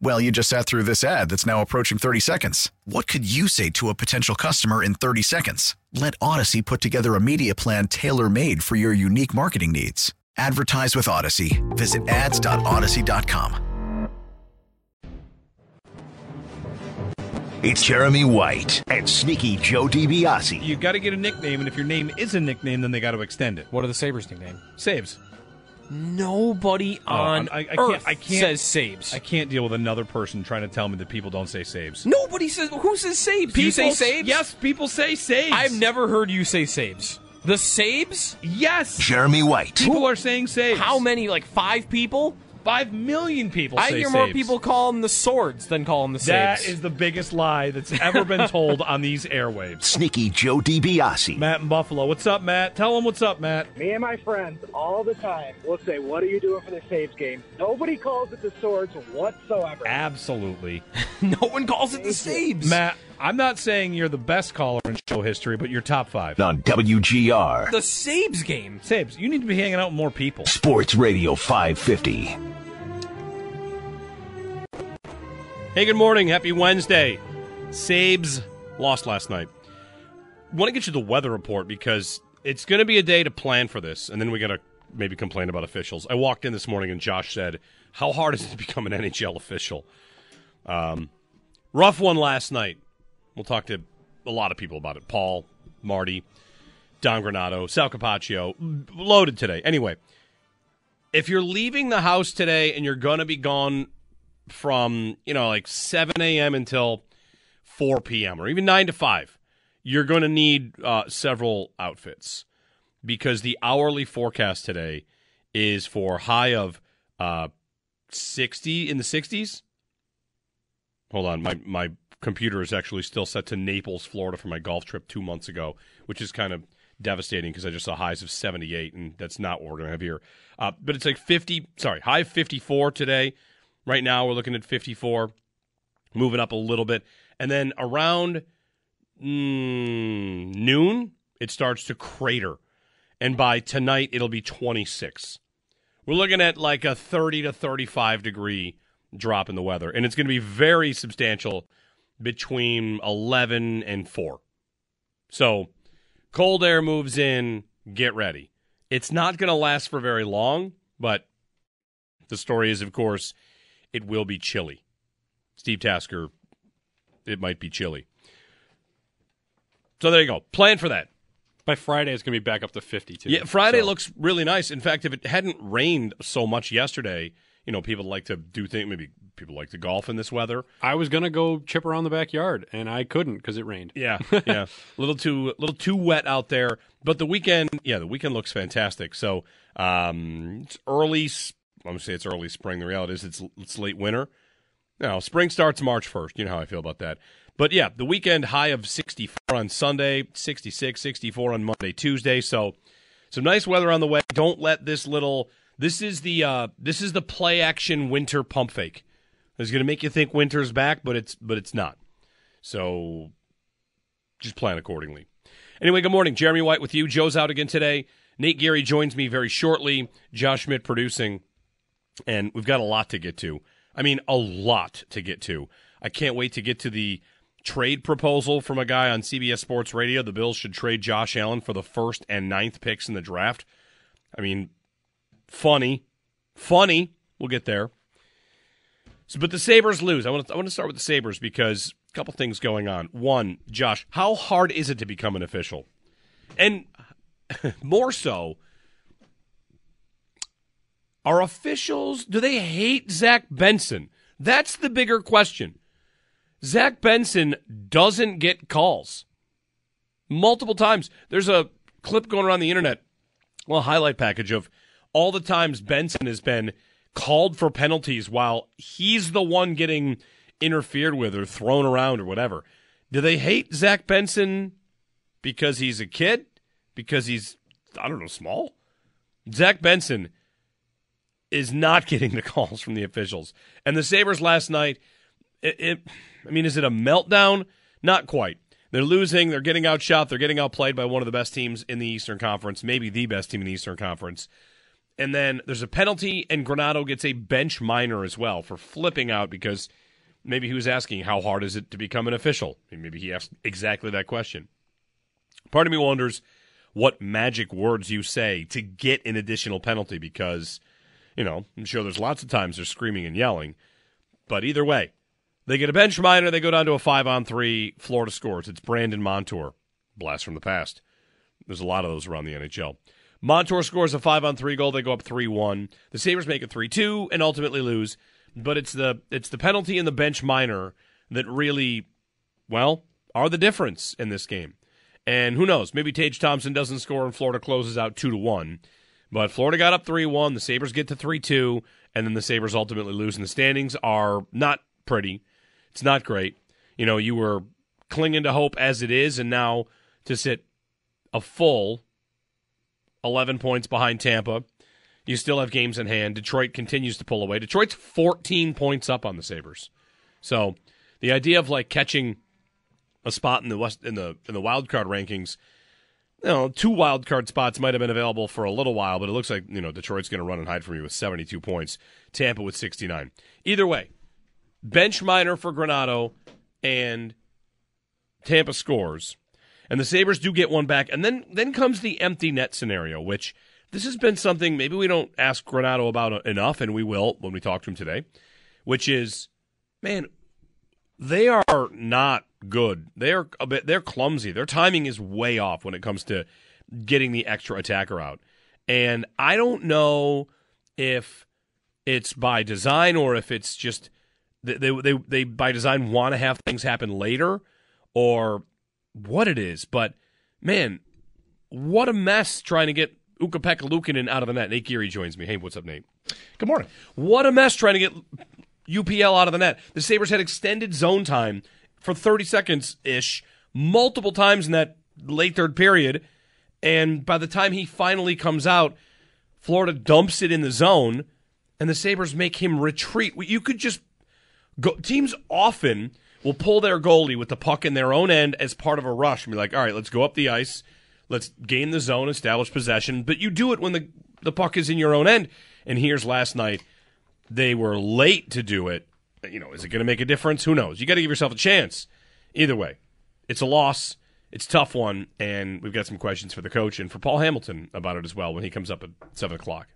Well, you just sat through this ad that's now approaching 30 seconds. What could you say to a potential customer in 30 seconds? Let Odyssey put together a media plan tailor made for your unique marketing needs. Advertise with Odyssey. Visit ads.odyssey.com. It's Jeremy White and Sneaky Joe DiBiase. You've got to get a nickname, and if your name is a nickname, then they got to extend it. What are the Sabres nickname? Saves. Nobody Oh, on I, I earth can't, I can't, says Sabes. I can't deal with another person trying to tell me that people don't say saves. Nobody says. Who says Sabes? Do you say People- Sabes? Yes, people say saves. I've never heard you say Sabes. The Sabes? Yes. Jeremy White. People are saying saves. How many? Like five people? Five million people I say hear more people call them the swords than call them the That Sabes. is the biggest lie that's ever been told on these airwaves. Sneaky Joe DiBiase. Matt in Buffalo. What's up, Matt? Tell them what's up, Matt. Me and my friends all the time will say, "What are you doing for the saves game?" Nobody calls it the swords whatsoever. Absolutely. no one calls it the Sabes. Matt, I'm not saying you're the best caller in show history, but you're top five. On WGR. The Sabes game. Sabes, you need to be hanging out with more people. Sports Radio 550. Hey, good morning. Happy Wednesday. Sabes lost last night. Want to get you the weather report because it's going to be a day to plan for this, and then we got to maybe complain about officials. I walked in this morning and Josh said, "How hard is it to become an NHL official?" Um, rough one last night. We'll talk to a lot of people about it. Paul, Marty, Don Granato, Sal Capaccio, loaded today. Anyway, if you're leaving the house today and you're going to be gone from you know like 7 a.m. until 4 p.m. or even 9 to 5, you're going to need uh, several outfits because the hourly forecast today is for high of uh, 60 in the 60s. Hold on, my my computer is actually still set to Naples, Florida for my golf trip two months ago, which is kind of devastating because I just saw highs of 78, and that's not what we're going to have here. Uh, but it's like 50, sorry, high of 54 today. Right now, we're looking at 54, moving up a little bit. And then around mm, noon, it starts to crater. And by tonight, it'll be 26. We're looking at like a 30 to 35 degree drop in the weather. And it's going to be very substantial between 11 and 4. So cold air moves in, get ready. It's not going to last for very long, but the story is, of course, it will be chilly. Steve Tasker, it might be chilly. So there you go. Plan for that. By Friday, it's going to be back up to 52. Yeah, Friday So- looks really nice. In fact, if it hadn't rained so much yesterday, you know, people like to do things. Maybe people like to golf in this weather. I was going to go chip around the backyard, and I couldn't because it rained. Yeah, yeah, a little too, a little too wet out there. But the weekend, yeah, the weekend looks fantastic. So um, it's early. I'm gonna say it's early spring. The reality is it's it's late winter. Now spring starts March 1st. You know how I feel about that. But yeah, the weekend high of 64 on Sunday, 66, 64 on Monday, Tuesday. So some nice weather on the way. Don't let this little. This is the uh, this is the play action winter pump fake. It's going to make you think winter's back, but it's but it's not. So just plan accordingly. Anyway, good morning. Jeremy White with you. Joe's out again today. Nate Geary joins me very shortly. Josh Schmidt producing, and we've got a lot to get to. I mean, a lot to get to. I can't wait to get to the trade proposal from a guy on CBS Sports Radio. The Bills should trade Josh Allen for the first and ninth picks in the draft. I mean, funny, funny. We'll get there. So, but the Sabres lose. I want to, I want to start with the Sabres because a couple things going on. One, Josh, how hard is it to become an official? And more so, are officials, do they hate Zach Benson? That's the bigger question. Zach Benson doesn't get calls multiple times. There's a clip going around the internet, a highlight package of all the times Benson has been called for penalties while he's the one getting interfered with or thrown around or whatever. Do they hate Zach Benson because he's a kid? Because he's, I don't know, small? Zach Benson is not getting the calls from the officials. And the Sabres last night, it, it, I mean, is it a meltdown? Not quite. They're losing. They're getting outshot. They're getting outplayed by one of the best teams in the Eastern Conference, maybe the best team in the Eastern Conference. And then there's a penalty, and Granato gets a bench minor as well for flipping out because maybe he was asking, how hard is it to become an official? maybe he asked exactly that question. Part of me wonders what magic words you say to get an additional penalty because, you know, I'm sure there's lots of times they're screaming and yelling. But either way, they get a bench minor, they go down to a five on three. Florida scores. It's Brandon Montour. Blast from the past. There's a lot of those around the NHL. Montour scores a five on three goal. They go up three one. The Sabres make it three two and ultimately lose. But it's the it's the penalty and the bench minor that really, well, are the difference in this game. And who knows? Maybe Tage Thompson doesn't score and Florida closes out two to one. But Florida got up three one. The Sabres get to three two, and then the Sabres ultimately lose. And the standings are not pretty. It's not great. You know, you were clinging to hope as it is, and now to sit a full 11 points behind Tampa. You still have games in hand. Detroit continues to pull away. Detroit's 14 points up on the Sabres. So the idea of like catching a spot in the west in the in the wild card rankings, you know, two wild card spots might have been available for a little while, but it looks like you know Detroit's going to run and hide from you with 72 points. Tampa with 69. Either way, bench minor for Granato, and Tampa scores. And the Sabres do get one back. And then then comes the empty net scenario, which this has been something maybe we don't ask Granato about enough, and we will when we talk to him today, which is, man, they are not good. They're a bit they're clumsy. Their timing is way off when it comes to getting the extra attacker out. And I don't know if it's by design or if it's just they they they, they by design want to have things happen later or what it is, but man, what a mess trying to get Ukko-Pekka Luukkonen out of the net. Nate Geary joins me. Hey, what's up, Nate? Good morning. What a mess trying to get UPL out of the net. The Sabres had extended zone time for 30 seconds ish, multiple times in that late third period. And by the time he finally comes out, Florida dumps it in the zone, and the Sabres make him retreat. You could just go. Teams often will pull their goalie with the puck in their own end as part of a rush and be like, all right, let's go up the ice, let's gain the zone, establish possession. But you do it when the, the puck is in your own end. And here's last night, they were late to do it. You know, is it going to make a difference? Who knows? You got to give yourself a chance. Either way, it's a loss. It's a tough one, and we've got some questions for the coach and for Paul Hamilton about it as well when he comes up at seven o'clock.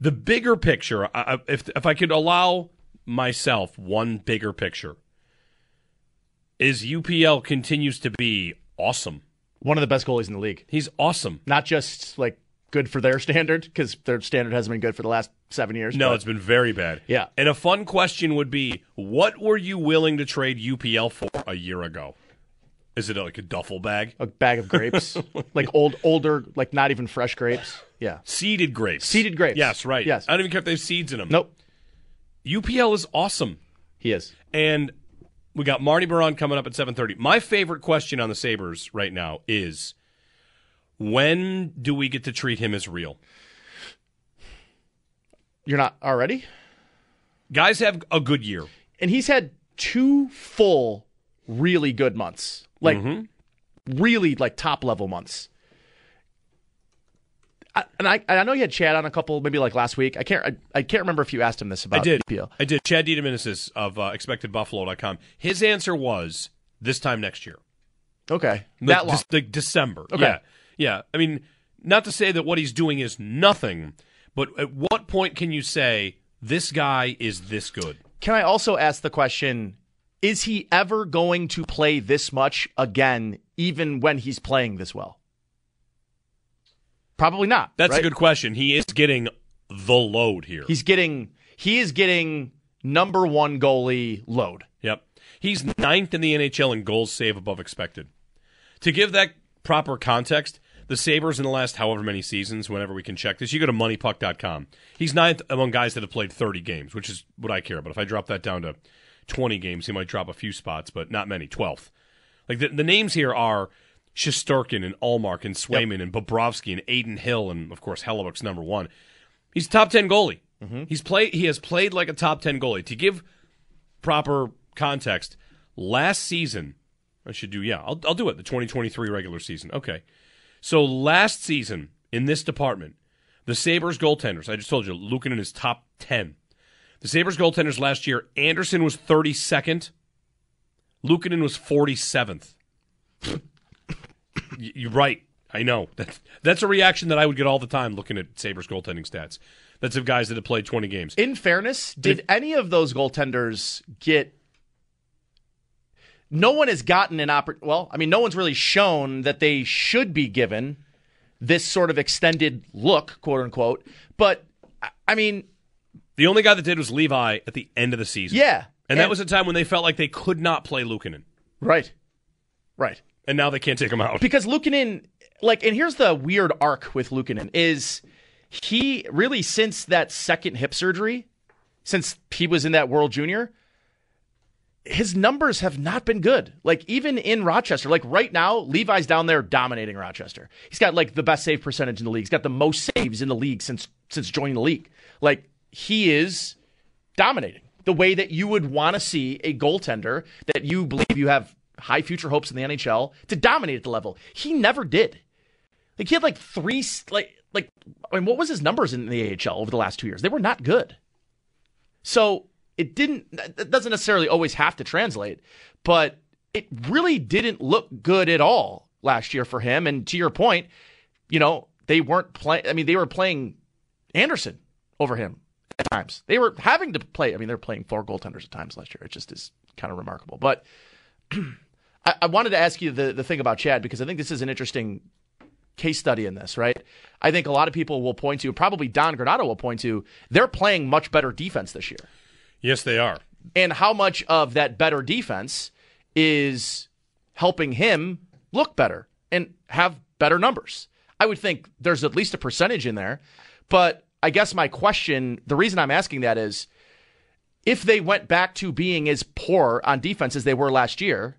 The bigger picture, if if I could allow myself one bigger picture, is UPL continues to be awesome. One of the best goalies in the league. He's awesome. Not just like good for their standard, because their standard hasn't been good for the last seven years. No, but, it's been very bad. Yeah. And a fun question would be what were you willing to trade UPL for a year ago? Is it like a duffel bag? A bag of grapes, like old, older, like not even fresh grapes. Yeah, seeded grapes. Seeded grapes. Yes, right. Yes. I don't even care if they have seeds in them. Nope. UPL is awesome. He is. And we got Marty Biron coming up at 7:30. My favorite question on the Sabres right now is when do we get to treat him as real? You're not already? Guys have a good year. And he's had two full really good months. Like Mm-hmm. really like top level months. I, and I, I know you had Chad on a couple, maybe like last week. I can't, I, I can't remember if you asked him this about I did. UPL. I did. Chad DeDominicis of uh, expectedbuffalo.com. His answer was this time next year. Okay, Like, that long. Like December. Okay. Yeah. Yeah. I mean, not to say that what he's doing is nothing, but at what point can you say this guy is this good? Can I also ask the question: Is he ever going to play this much again, even when he's playing this well? Probably not. That's right? a good question. He is getting the load here. He's getting he is getting number one goalie load. Yep. He's ninth in the NHL in goals save above expected. To give that proper context, the Sabres in the last however many seasons, whenever we can check this, you go to moneypuck.com. He's ninth among guys that have played 30 games, which is what I care about. If I drop that down to 20 games, he might drop a few spots, but not many, 12th. Like the, the names here are Shesterkin and Ullmark and Swayman and Bobrovsky and Adin Hill and of course Hellebuyck's number one. He's a top 10 goalie. Mm-hmm. He's played. He has played like a top 10 goalie. To give proper context, last season, I should do, yeah, I'll, I'll do it, the 2023 regular season. Okay. So last season in this department, the Sabres goaltenders, I just told you, Luukkonen is top 10. The Sabres goaltenders last year, Anderson was 32nd, Luukkonen was 47th. You're right. I know. That's, that's a reaction that I would get all the time looking at Sabres goaltending stats. That's of guys that have played 20 games. In fairness, did any of those goaltenders get? No one has gotten an oppor- Well, I mean, no one's really shown that they should be given this sort of extended look, quote unquote. But I- mean, The only guy that did was Levi at the end of the season. yeah, And, that was a time when they felt like they could not play Luukkonen. right, right. And now they can't take him out. because Luukkonen, like, and here's the weird arc with Luukkonen is he really since that second hip surgery, since he was in that World Junior, his numbers have not been good. Like even in Rochester, like right now, Levi's down there dominating Rochester. He's got like the best save percentage in the league. He's got the most saves in the league since since joining the league. Like he is dominating the way that you would want to see a goaltender that you believe you have high future hopes in the NHL to dominate at the level. He never did. Like he had like three like like I mean what was his numbers in the AHL over the last 2 years? They were not good. So it didn't that doesn't necessarily always have to translate, but it really didn't look good at all last year for him and to your point, you know, they weren't playing I mean they were playing Anderson over him at times. They were having to play. I mean, they're playing four goaltenders at times last year. It just is kind of remarkable. But I, I wanted to ask you the, the thing about Chad because I think this is an interesting case study in this, right? I think a lot of people will point to, probably Don Granato will point to, they're playing much better defense this year. Yes, they are. And how much of that better defense is helping him look better and have better numbers? I would think there's at least a percentage in there. But I guess my question, the reason I'm asking that is if they went back to being as poor on defense as they were last year,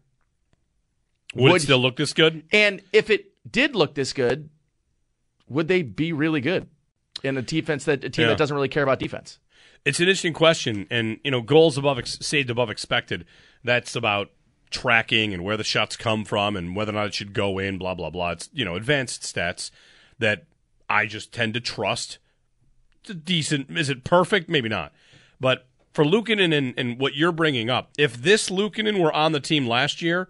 Would, Would- it still look this good? and if it did look this good, would they be really good in a defense that a team Yeah. that doesn't really care about defense? It's an interesting question, and you know, goals above ex- saved above expected. That's about tracking and where the shots come from and whether or not it should go in. Blah blah blah. It's you know advanced stats that I just tend to trust. It's decent. Is it perfect? Maybe not. But for Luukkonen and, and what you're bringing up, if this Luukkonen were on the team last year,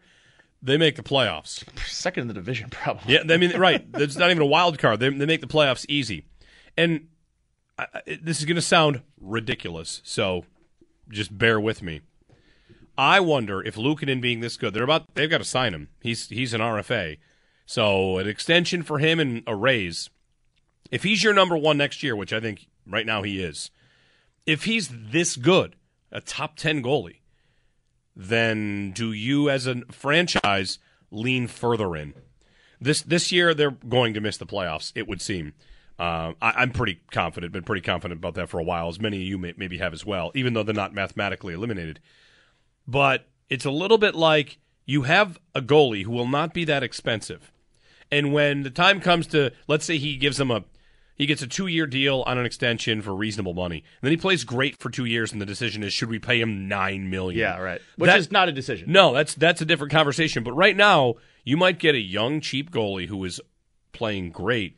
they make the playoffs. Second in the division, probably. Yeah, I mean, right. It's not even a wild card. They, they make the playoffs easy. And I, this is going to sound ridiculous, so just bear with me. I wonder if Luukkonen being this good, they're about they've got to sign him. He's he's an RFA, so an extension for him and a raise. If he's your number one next year, which I think right now he is, if he's this good, a top ten goalie, then do you as a franchise lean further in? This this year they're going to miss the playoffs. It would seem. Uh, I, I'm pretty confident. Been pretty confident about that for a while, as many of you may, maybe have as well. Even though they're not mathematically eliminated, but it's a little bit like you have a goalie who will not be that expensive, and when the time comes to, let's say he gives them a, he gets a two year deal on an extension for reasonable money, and then he plays great for two years, and the decision is should we pay him nine million? Yeah, right. Which That- is not a decision. No, that's that's a different conversation. But right now, you might get a young, cheap goalie who is playing great.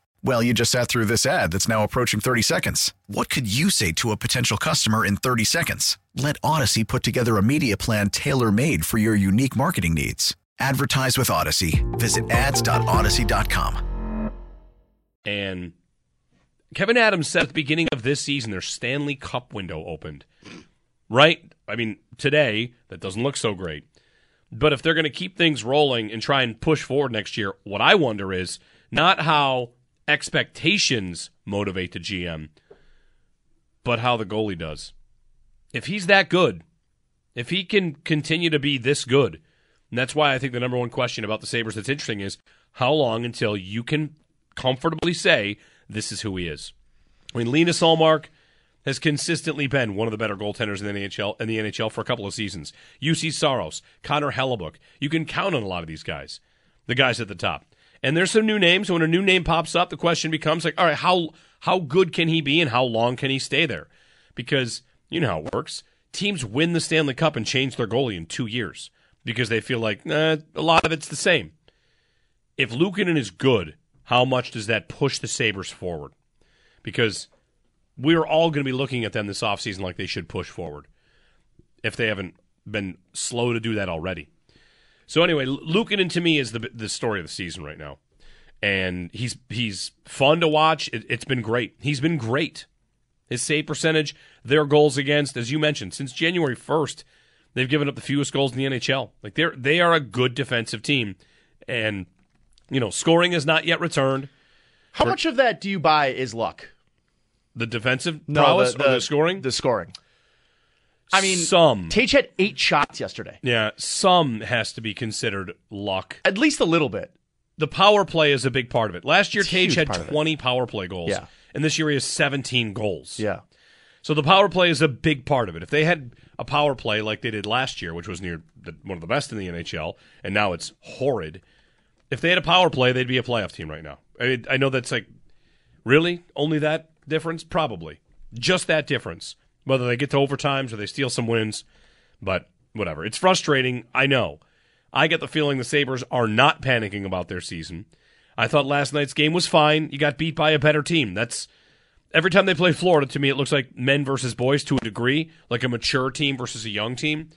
Well, you just sat through this ad that's now approaching 30 seconds. What could you say to a potential customer in 30 seconds? Let Odyssey put together a media plan tailor made for your unique marketing needs. Advertise with Odyssey. Visit ads.odyssey.com. And Kevin Adams said at the beginning of this season their Stanley Cup window opened. Right? I mean, today, that doesn't look so great. But if they're going to keep things rolling and try and push forward next year, what I wonder is not how expectations motivate the GM, but how the goalie does. If he's that good, if he can continue to be this good, and that's why I think the number one question about the Sabres that's interesting is how long until you can comfortably say this is who he is. I mean, Linus Ullmark has consistently been one of the better goaltenders in the NHL in the NHL for a couple of seasons. Juuse Saros, Connor Hellebuyck. You can count on a lot of these guys, the guys at the top. And there's some new names. When a new name pops up, the question becomes like, all right, how how good can he be and how long can he stay there? Because you know how it works. Teams win the Stanley Cup and change their goalie in two years because they feel like nah, a lot of it's the same. If Luukkonen is good, how much does that push the Sabres forward? Because we're all going to be looking at them this offseason like they should push forward if they haven't been slow to do that already. So anyway, Luukkonen to me is the the story of the season right now, and he's he's fun to watch. It, it's been great. He's been great. His save percentage, their goals against, as you mentioned, since January first, they've given up the fewest goals in the NHL. Like they're they are a good defensive team, and you know scoring has not yet returned. How much of that do you buy is luck? The defensive No, prowess the, or the- the scoring? The scoring. I mean, some. Tage had eight shots yesterday. yeah, some has to be considered luck. At least a little bit. The power play is a big part of it. Last year, It's Tage had part of it. 20 power play goals. Yeah. And this year he has 17 goals. Yeah. So the power play is a big part of it. If they had a power play like they did last year, which was near the, one of the best in the NHL, and now it's horrid, if they had a power play, they'd be a playoff team right now. I, I know that's like, really? Only that difference? Probably. Just that difference. Whether they get to overtimes or they steal some wins, but whatever. It's frustrating. I know. I get the feeling the Sabres are not panicking about their season. I thought last night's game was fine. You got beat by a better team. That's every time they play Florida, to me, it looks like men versus boys to a degree, like a mature team versus a young team.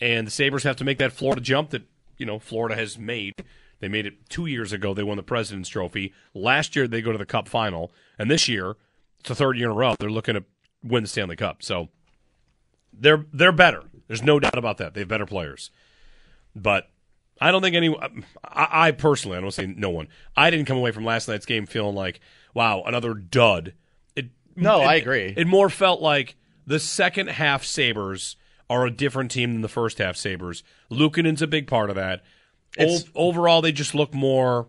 And the Sabres have to make that Florida jump that, you know, Florida has made. They made it two years ago. They won the President's Trophy. Last year, they go to the Cup final. And this year, it's the third year in a row, they're looking to win the Stanley Cup. So they're they're better. There's no doubt about that. They have better players. But I don't think any. I, I personally, I don't say no one, I didn't come away from last night's game feeling like, wow, another dud. It, No, it- I agree. It more felt like the second half Sabres are a different team than the first half Sabres. Luukkonen's a big part of that. O- overall, they just look more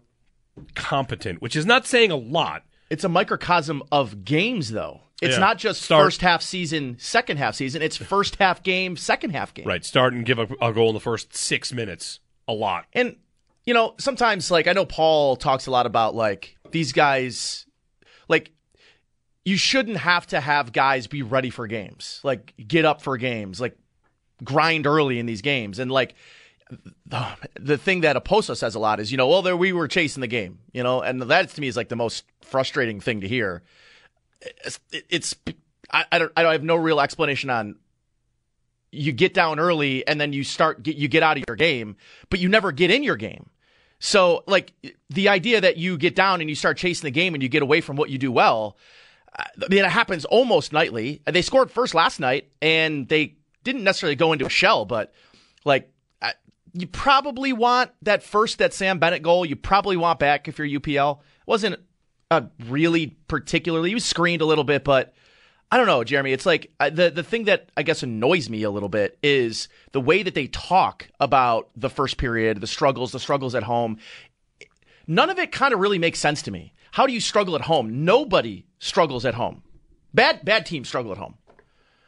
competent, which is not saying a lot. It's a microcosm of games, though. It's Yeah. not just Start- first half season, second half season. It's first half game, second half game. Right. Start and give a, a goal in the first six minutes. A lot. And you know, sometimes like I know Paul talks a lot about like these guys like you shouldn't have to have guys be ready for games. Like get up for games, like grind early in these games. And like the, the thing that Okposo says a lot is, you know, well there we were chasing the game, you know, and that to me is like the most frustrating thing to hear. It's, I, I don't I have no real explanation on you get down early and then you start get, you get out of your game, but you never get in your game. So like the idea that you get down and you start chasing the game and you get away from what you do well, I mean it happens almost nightly. They scored first last night and they didn't necessarily go into a shell, but like you probably want that first that Sam Bennett goal. You probably want back if you're UPL. It wasn't a really particularly. He was screened a little bit, but I don't know, Jeremy. It's like uh, the the thing that I guess annoys me a little bit is the way that they talk about the first period, the struggles, the struggles at home. None of it kind of really makes sense to me. How do you struggle at home? Nobody struggles at home. Bad bad teams struggle at home.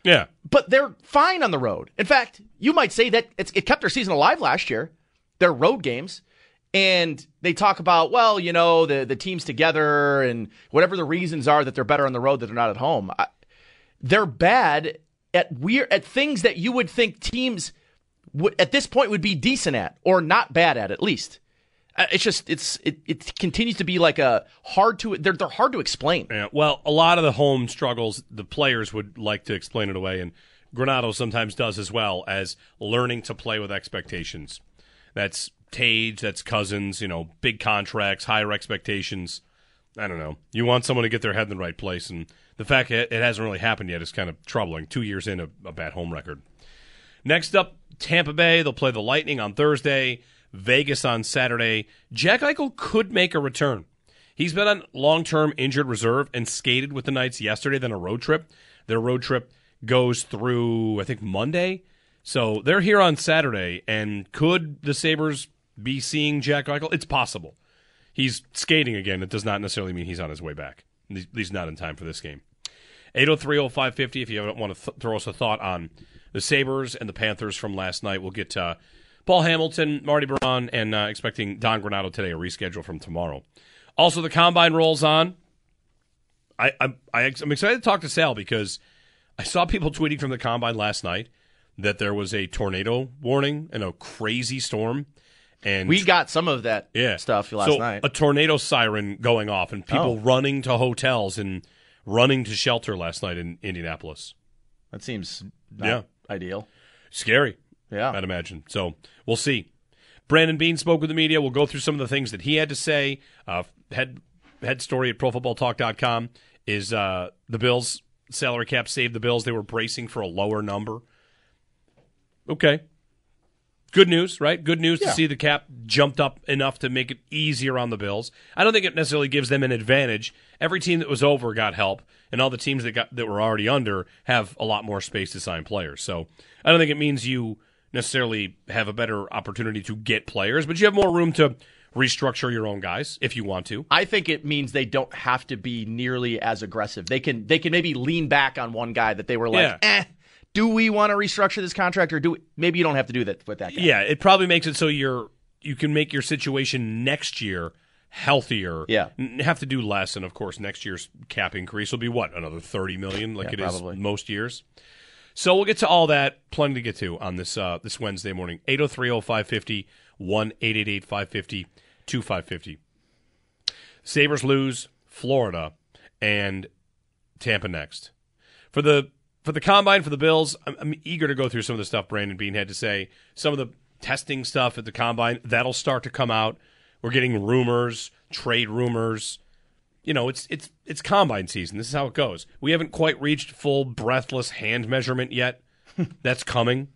Yeah. but they're fine on the road. In fact, you might say that it's, it kept their season alive last year, their road games. And they talk about, well, you know, the, the team's together and whatever the reasons are that they're better on the road that they're not at home. I, they're bad at weird at things that you would think teams would at this point would be decent at or not bad at at least. Uh, It's just it's it, it continues to be like a hard to they're they're hard to explain. Yeah, well, a lot of the home struggles, the players would like to explain it away, and Granato sometimes does as well as learning to play with expectations. That's Tage, that's Cozens, you know, big contracts, higher expectations. I don't know. You want someone to get their head in the right place, and the fact that it hasn't really happened yet is kind of troubling. Two years in, a, a bad home record. Next up, Tampa Bay. They'll play the Lightning on Thursday, Vegas on Saturday. Jack Eichel could make a return. He's been on long term injured reserve and skated with the Knights yesterday, then a road trip. Their road trip goes through, I think, Monday. So they're here on Saturday. And could the Sabres be seeing Jack Eichel? It's possible. He's skating again. It does not necessarily mean he's on his way back, at least not in time for this game. 8030550 if you want to th- throw us a thought on the Sabres and the Panthers from last night. We'll get uh, Paul Hamilton, Marty Biron, and uh, expecting Don Granato today, a reschedule from tomorrow. Also, the combine rolls on. I, I'm, I, I'm excited to talk to Sal because I saw people tweeting from the combine last night that there was a tornado warning and a crazy storm. And We got some of that yeah. stuff last so night. A tornado siren going off and people Oh. running to hotels and running to shelter last night in Indianapolis. that seems not Yeah. ideal. Scary, Yeah. I'd imagine. So we'll see. Brandon Beane spoke with the media. We'll go through some of the things that he had to say. Uh, head head story at ProFootballTalk.com is uh, the Bills salary cap saved the Bills. They were bracing for a lower number. Okay. Good news, right? Good news to see the cap jumped up enough to make it easier on the Bills. I don't think it necessarily gives them an advantage. Every team that was over got help, and all the teams that got that were already under have a lot more space to sign players. So I don't think it means you necessarily have a better opportunity to get players, but you have more room to restructure your own guys if you want to. I think it means they don't have to be nearly as aggressive. They can they can maybe lean back on one guy that they were like, Yeah. eh, do we want to restructure this contract or do we, maybe you don't have to do that with that guy. Yeah, it probably makes it so you're you can make your situation next year healthier. Yeah. Have to do less, and of course, next year's cap increase will be what another thirty million, like Yeah, it is probably. most years. So we'll get to all that. Plenty to get to on this uh, this Wednesday morning. 803-0550, 1-888-550-2550. Sabres lose Florida and Tampa next. For the for the combine for the Bills, I'm, I'm eager to go through some of the stuff Brandon Beane had to say. Some of the testing stuff at the combine that'll start to come out. We're getting rumors, trade rumors. You know, it's it's it's combine season. This is how it goes. We haven't quite reached full breathless hand measurement yet. That's coming.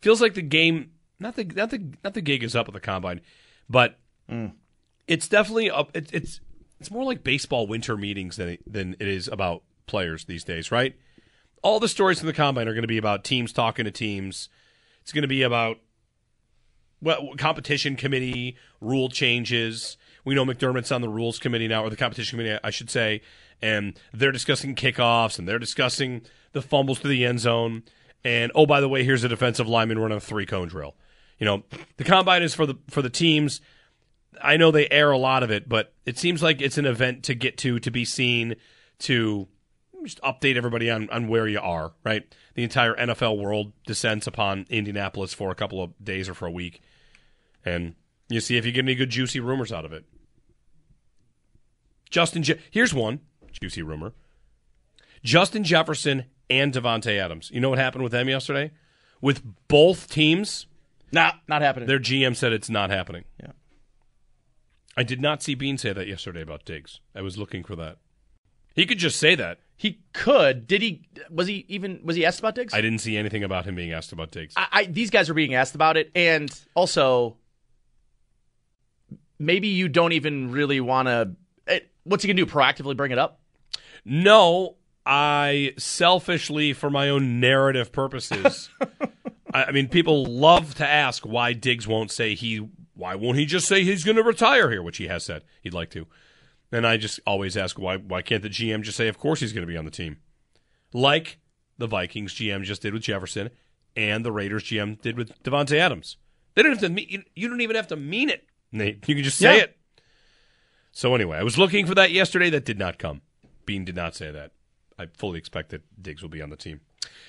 Feels like the game, not the not the not the gig is up at the combine, but mm. it's definitely up. It's it's it's more like baseball winter meetings than it, than it is about players these days, right? All the stories from the combine are going to be about teams talking to teams. It's going to be about well, competition committee rule changes. We know McDermott's on the rules committee now, or the competition committee, I should say, and they're discussing kickoffs and they're discussing the fumbles to the end zone. And oh, by the way, here's a defensive lineman running a three cone drill. You know, the combine is for the for the teams. I know they air a lot of it, but it seems like it's an event to get to, to be seen, to just update everybody on, on where you are, right? The entire NFL world descends upon Indianapolis for a couple of days or for a week. And you see if you get any good juicy rumors out of it. Justin, Je- here's one juicy rumor Justin Jefferson and Davante Adams. You know what happened with them yesterday? With both teams, Nah, not happening. their GM said it's not happening. Yeah. I did not see Beane say that yesterday about Diggs. I was looking for that. He could just say that. He could. Did he? Was he even? Was he asked about Diggs? I didn't see anything about him being asked about Diggs. I, I these guys are being asked about it, and also maybe you don't even really want to. Eh, what's he gonna do? Proactively bring it up? No, I selfishly, for my own narrative purposes, I, I mean, people love to ask why Diggs won't say he. Why won't he just say he's going to retire here, which he has said he'd like to? And I just always ask why. Why can't the GM just say, of course he's going to be on the team, like the Vikings GM just did with Jefferson and the Raiders GM did with Davante Adams. They don't have to. mean- You, you don't even have to mean it. Nate. You can just say Yeah. it. So anyway, I was looking for that yesterday. That did not come. Beane did not say that. I fully expect that Diggs will be on the team.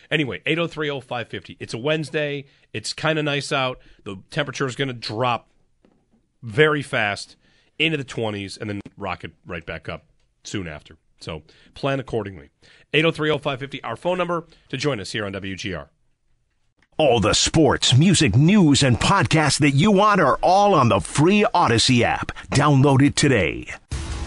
Anyway, 8030550. It's a Wednesday. It's kind of nice out. The temperature is going to drop very fast into the 20s and then rocket right back up soon after. So plan accordingly. 8030550, our phone number to join us here on WGR. All the sports, music, news, and podcasts that you want are all on the free Odyssey app. Download it today.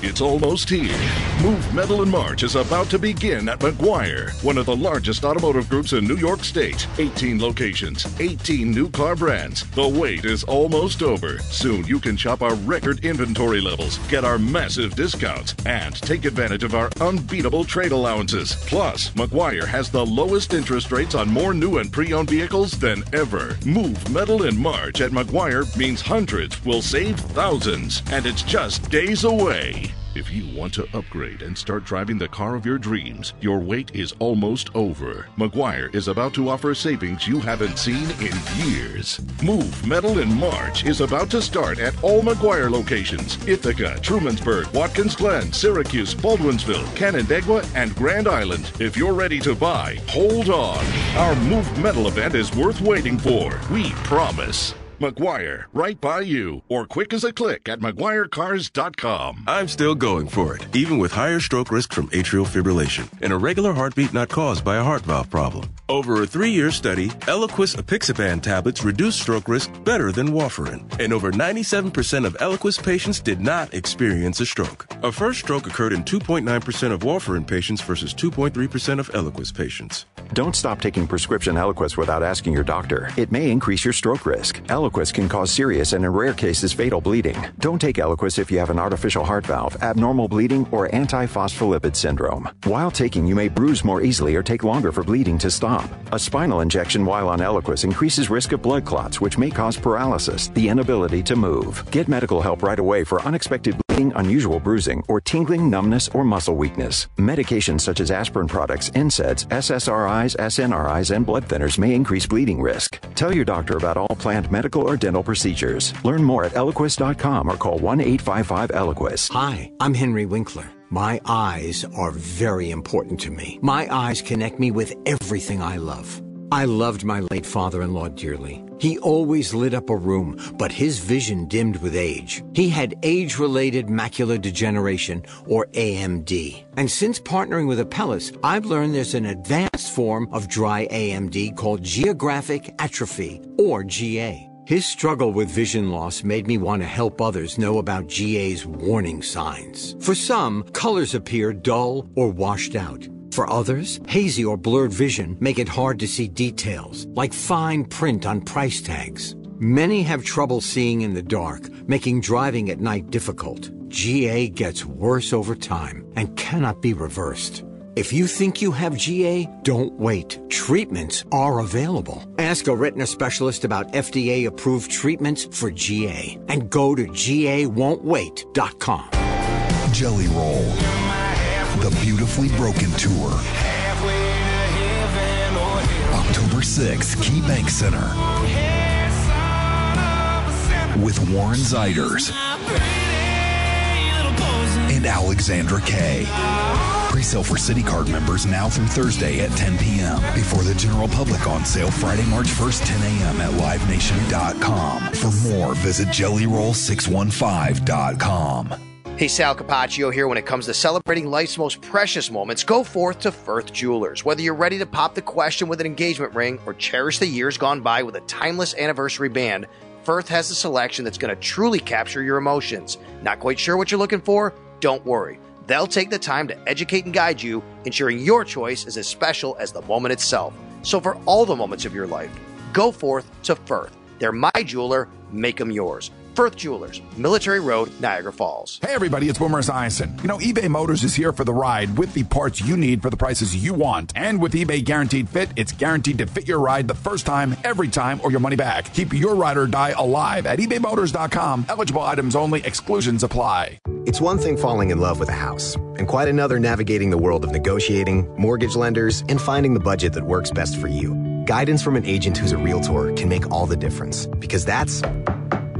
It's almost here. Move Metal in March is about to begin at Maguire, one of the largest automotive groups in New York State. 18 locations, 18 new car brands. The wait is almost over. Soon you can shop our record inventory levels, get our massive discounts, and take advantage of our unbeatable trade allowances. Plus, Maguire has the lowest interest rates on more new and pre-owned vehicles than ever. Move Metal in March at Maguire means hundreds will save thousands, and it's just days away. If you want to upgrade and start driving the car of your dreams, your wait is almost over. Maguire is about to offer savings you haven't seen in years. Move Metal in March is about to start at all Maguire locations Ithaca, Trumansburg, Watkins Glen, Syracuse, Baldwinsville, Canandaigua, and Grand Island. If you're ready to buy, hold on. Our Move Metal event is worth waiting for. We promise. Maguire, right by you, or quick as a click at MaguireCars.com. I'm still going for it, even with higher stroke risk from atrial fibrillation and a regular heartbeat not caused by a heart valve problem. Over a three-year study, Eliquis apixaban tablets reduced stroke risk better than warfarin, and over 97% of Eliquis patients did not experience a stroke. A first stroke occurred in 2.9% of warfarin patients versus 2.3% of Eliquis patients. Don't stop taking prescription Eliquis without asking your doctor. It may increase your stroke risk. Eliquis can cause serious and in rare cases fatal bleeding. Don't take Eliquis if you have an artificial heart valve, abnormal bleeding, or antiphospholipid syndrome. While taking, you may bruise more easily or take longer for bleeding to stop. A spinal injection while on Eliquis increases risk of blood clots, which may cause paralysis, the inability to move. Get medical help right away for unexpected unusual bruising, or tingling, numbness, or muscle weakness. Medications such as aspirin products, NSAIDs, SSRIs, SNRIs, and blood thinners may increase bleeding risk. Tell your doctor about all planned medical or dental procedures. Learn more at eliquis.com or call 1 855 Eliquis. Hi, I'm Henry Winkler. My eyes are very important to me. My eyes connect me with everything I love. I loved my late father in law dearly. He always lit up a room, but his vision dimmed with age. He had age related macular degeneration, or AMD. And since partnering with Apellis, I've learned there's an advanced form of dry AMD called geographic atrophy, or GA. His struggle with vision loss made me want to help others know about GA's warning signs. For some, colors appear dull or washed out. For others, hazy or blurred vision make it hard to see details, like fine print on price tags. Many have trouble seeing in the dark, making driving at night difficult. GA gets worse over time and cannot be reversed. If you think you have GA, don't wait. Treatments are available. Ask a retina specialist about FDA approved treatments for GA and go to GAWon'tWait.com. Jelly Roll. The Beautifully Broken Tour. October 6th, Key Bank Center. With Warren Zeiders and Alexandra Kay. Pre-sale for Citi Card members now through Thursday at 10 p.m. Before the general public on sale Friday, March 1st, 10 a.m. at livenation.com. For more, visit jellyroll615.com. Hey, Sal Capaccio here. When it comes to celebrating life's most precious moments, go forth to Firth Jewelers. Whether you're ready to pop the question with an engagement ring or cherish the years gone by with a timeless anniversary band, Firth has a selection that's going to truly capture your emotions. Not quite sure what you're looking for? Don't worry. They'll take the time to educate and guide you, ensuring your choice is as special as the moment itself. So, for all the moments of your life, go forth to Firth. They're my jeweler, make them yours. Firth Jewelers, Military Road, Niagara Falls. Hey everybody, it's Boomer Esiason. You know, eBay Motors is here for the ride with the parts you need for the prices you want. And with eBay Guaranteed Fit, it's guaranteed to fit your ride the first time, every time, or your money back. Keep your ride or die alive at ebaymotors.com. Eligible items only, exclusions apply. It's one thing falling in love with a house, and quite another navigating the world of negotiating, mortgage lenders, and finding the budget that works best for you. Guidance from an agent who's a realtor can make all the difference, because that's